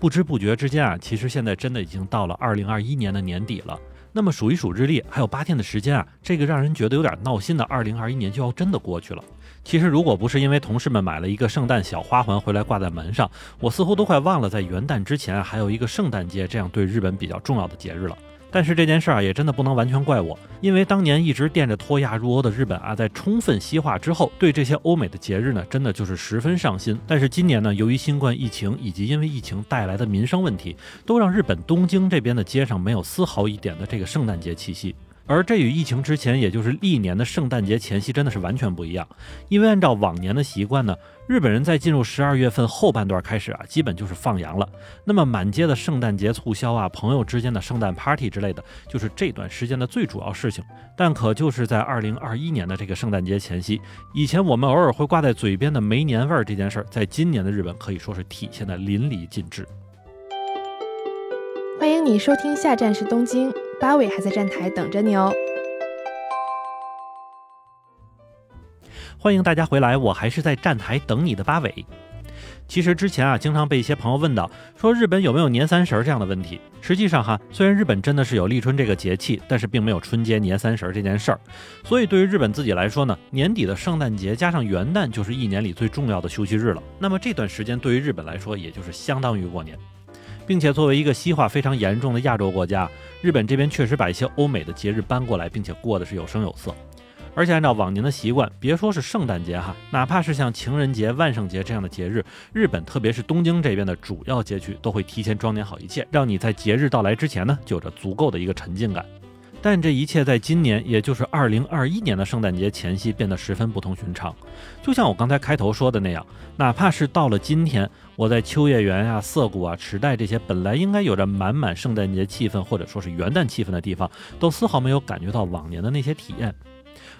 不知不觉之间啊，其实现在真的已经到了二零二一年的年底了。那么数一数日历，还有八天的时间啊，这个让人觉得有点闹心的二零二一年就要真的过去了。其实如果不是因为同事们买了一个圣诞小花环回来挂在门上，我似乎都快忘了在元旦之前还有一个圣诞节这样对日本比较重要的节日了。但是这件事儿啊，也真的不能完全怪我，因为当年一直惦着脱亚入欧的日本啊，在充分西化之后，对这些欧美的节日呢，真的就是十分上心。但是今年呢，由于新冠疫情以及因为疫情带来的民生问题，都让日本东京这边的街上没有丝毫一点的这个圣诞节气息。而这与疫情之前，也就是历年的圣诞节前夕，真的是完全不一样。因为按照往年的习惯呢，日本人在进入十二月份后半段开始啊，基本就是放羊了。那么满街的圣诞节促销啊，朋友之间的圣诞 party 之类的，就是这段时间的最主要事情。但可就是在二零二一年的这个圣诞节前夕，以前我们偶尔会挂在嘴边的没年味儿这件事儿，在今年的日本可以说是体现的淋漓尽致。欢迎你收听，下站是东京。八尾还在站台等着你哦。欢迎大家回来，我还是在站台等你的八尾。其实之前啊，经常被一些朋友问到，说日本有没有年三十这样的问题。实际上哈，虽然日本真的是有立春这个节气，但是并没有春节年三十这件事儿。所以对于日本自己来说呢，年底的圣诞节加上元旦就是一年里最重要的休息日了。那么这段时间对于日本来说，也就是相当于过年。并且作为一个西化非常严重的亚洲国家，日本这边确实把一些欧美的节日搬过来，并且过得是有声有色。而且按照往年的习惯，别说是圣诞节哈，哪怕是像情人节、万圣节这样的节日，日本特别是东京这边的主要街区都会提前装点好一切，让你在节日到来之前呢，就有着足够的一个沉浸感。但这一切在今年，也就是二零二一年的圣诞节前夕，变得十分不同寻常。就像我刚才开头说的那样，哪怕是到了今天，我在秋叶原啊、涩谷啊、池袋这些本来应该有着满满圣诞节气氛或者说是元旦气氛的地方，都丝毫没有感觉到往年的那些体验。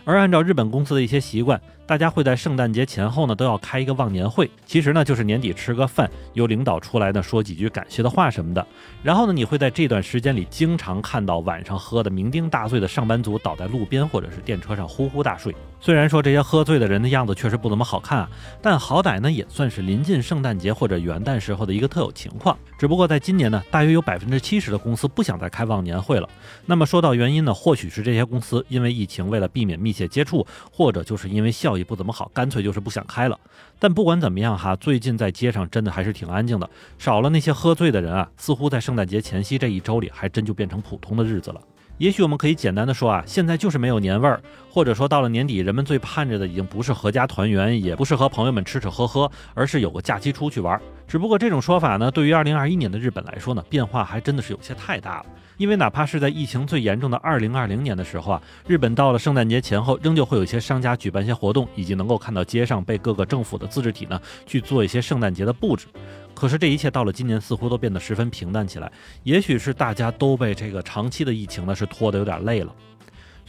而按照日本公司的一些习惯，大家会在圣诞节前后呢都要开一个忘年会，其实呢就是年底吃个饭，由领导出来呢说几句感谢的话什么的。然后呢，你会在这段时间里经常看到晚上喝的酩酊大醉的上班族倒在路边或者是电车上呼呼大睡。虽然说这些喝醉的人的样子确实不怎么好看啊，但好歹呢也算是临近圣诞节或者元旦时候的一个特有情况。只不过在今年呢，大约有百分之七十的公司不想再开忘年会了。那么说到原因呢，或许是这些公司因为疫情，为了避免密切接触，或者就是因为效益不怎么好，干脆就是不想开了。但不管怎么样哈，最近在街上真的还是挺安静的，少了那些喝醉的人啊，似乎在圣诞节前夕这一周里，还真就变成普通的日子了。也许我们可以简单的说啊，现在就是没有年味儿，或者说到了年底，人们最盼着的已经不是合家团圆，也不是和朋友们吃吃喝喝，而是有个假期出去玩。只不过这种说法呢，对于二零二一年的日本来说呢，变化还真的是有些太大了。因为哪怕是在疫情最严重的二零二零年的时候啊，日本到了圣诞节前后，仍旧会有一些商家举办一些活动，以及能够看到街上被各个政府的自治体呢去做一些圣诞节的布置。可是这一切到了今年，似乎都变得十分平淡起来。也许是大家都被这个长期的疫情呢是拖得有点累了。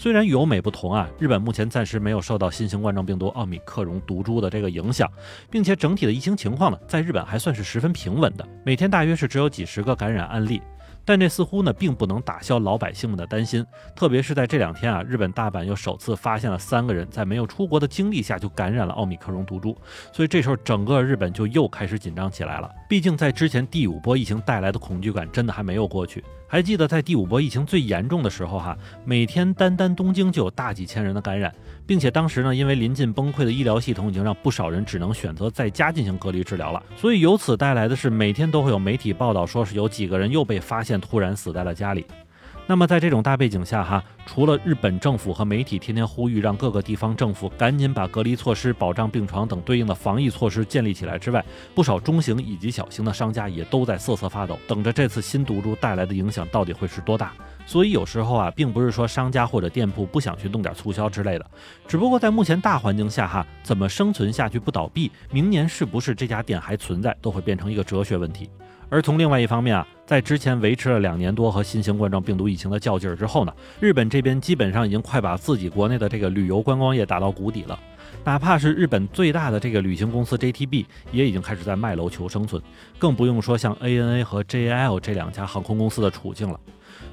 虽然与欧美不同啊，日本目前暂时没有受到新型冠状病毒奥密克戎毒株的这个影响，并且整体的疫情情况呢，在日本还算是十分平稳的，每天大约是只有几十个感染案例。但这似乎呢，并不能打消老百姓们的担心，特别是在这两天啊，日本大阪又首次发现了三个人在没有出国的经历下就感染了奥密克戎毒株，所以这时候整个日本就又开始紧张起来了。毕竟在之前第五波疫情带来的恐惧感真的还没有过去。还记得在第五波疫情最严重的时候哈，每天单单东京就有大几千人的感染，并且当时呢，因为临近崩溃的医疗系统已经让不少人只能选择在家进行隔离治疗了，所以由此带来的是每天都会有媒体报道说是有几个人又被发现突然死在了家里。那么在这种大背景下，哈，除了日本政府和媒体天天呼吁让各个地方政府赶紧把隔离措施、保障病床等对应的防疫措施建立起来之外，不少中型以及小型的商家也都在瑟瑟发抖，等着这次新毒株带来的影响到底会是多大。所以有时候啊，并不是说商家或者店铺不想去弄点促销之类的，只不过在目前大环境下，哈，怎么生存下去不倒闭，明年是不是这家店还存在，都会变成一个哲学问题。而从另外一方面啊，在之前维持了两年多和新型冠状病毒疫情的较劲儿之后呢，日本这边基本上已经快把自己国内的这个旅游观光业打到谷底了。哪怕是日本最大的这个旅行公司 JTB 也已经开始在卖楼求生存，更不用说像 ANA 和 JAL 这两家航空公司的处境了。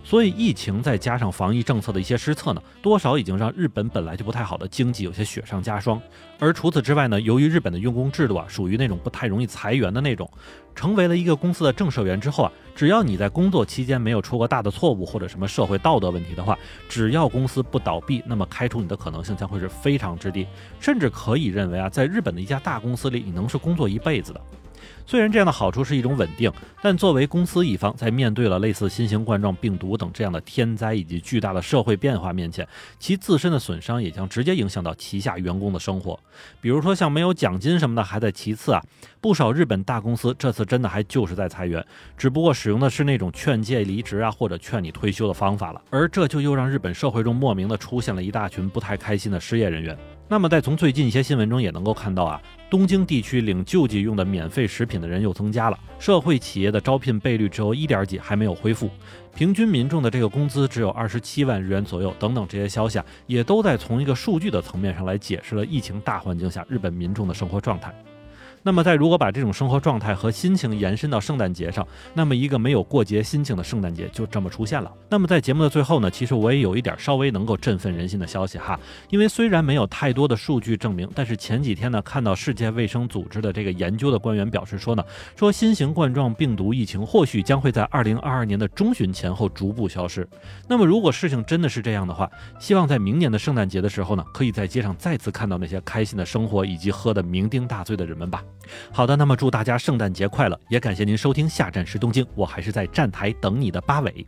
所以疫情再加上防疫政策的一些失策呢，多少已经让日本本来就不太好的经济有些雪上加霜。而除此之外呢，由于日本的用工制度啊，属于那种不太容易裁员的那种，成为了一个公司的正社员之后啊，只要你在工作期间没有出过大的错误或者什么社会道德问题的话，只要公司不倒闭，那么开除你的可能性将会是非常之低，甚至可以认为啊，在日本的一家大公司里，你能是工作一辈子的。虽然这样的好处是一种稳定，但作为公司一方，在面对了类似新型冠状病毒等这样的天灾以及巨大的社会变化面前，其自身的损伤也将直接影响到旗下员工的生活。比如说像没有奖金什么的还在其次啊，不少日本大公司这次真的还就是在裁员，只不过使用的是那种劝诫离职啊或者劝你退休的方法了，而这就又让日本社会中莫名的出现了一大群不太开心的失业人员。那么，在从最近一些新闻中也能够看到啊，东京地区领救济用的免费食品的人又增加了，社会企业的招聘倍率只有一点几，还没有恢复，平均民众的这个工资只有二十七万日元左右，等等这些消息啊，也都在从一个数据的层面上来解释了疫情大环境下日本民众的生活状态。那么，在如果把这种生活状态和心情延伸到圣诞节上，那么一个没有过节心情的圣诞节就这么出现了。那么在节目的最后呢，其实我也有一点稍微能够振奋人心的消息哈，因为虽然没有太多的数据证明，但是前几天呢，看到世界卫生组织的这个研究的官员表示说呢，说新型冠状病毒疫情或许将会在二零二二年的中旬前后逐步消失。那么如果事情真的是这样的话，希望在明年的圣诞节的时候呢，可以在街上再次看到那些开心的生活以及喝得酩酊大醉的人们吧。好的，那么祝大家圣诞节快乐，也感谢您收听下站时东京，我还是在站台等你的八尾。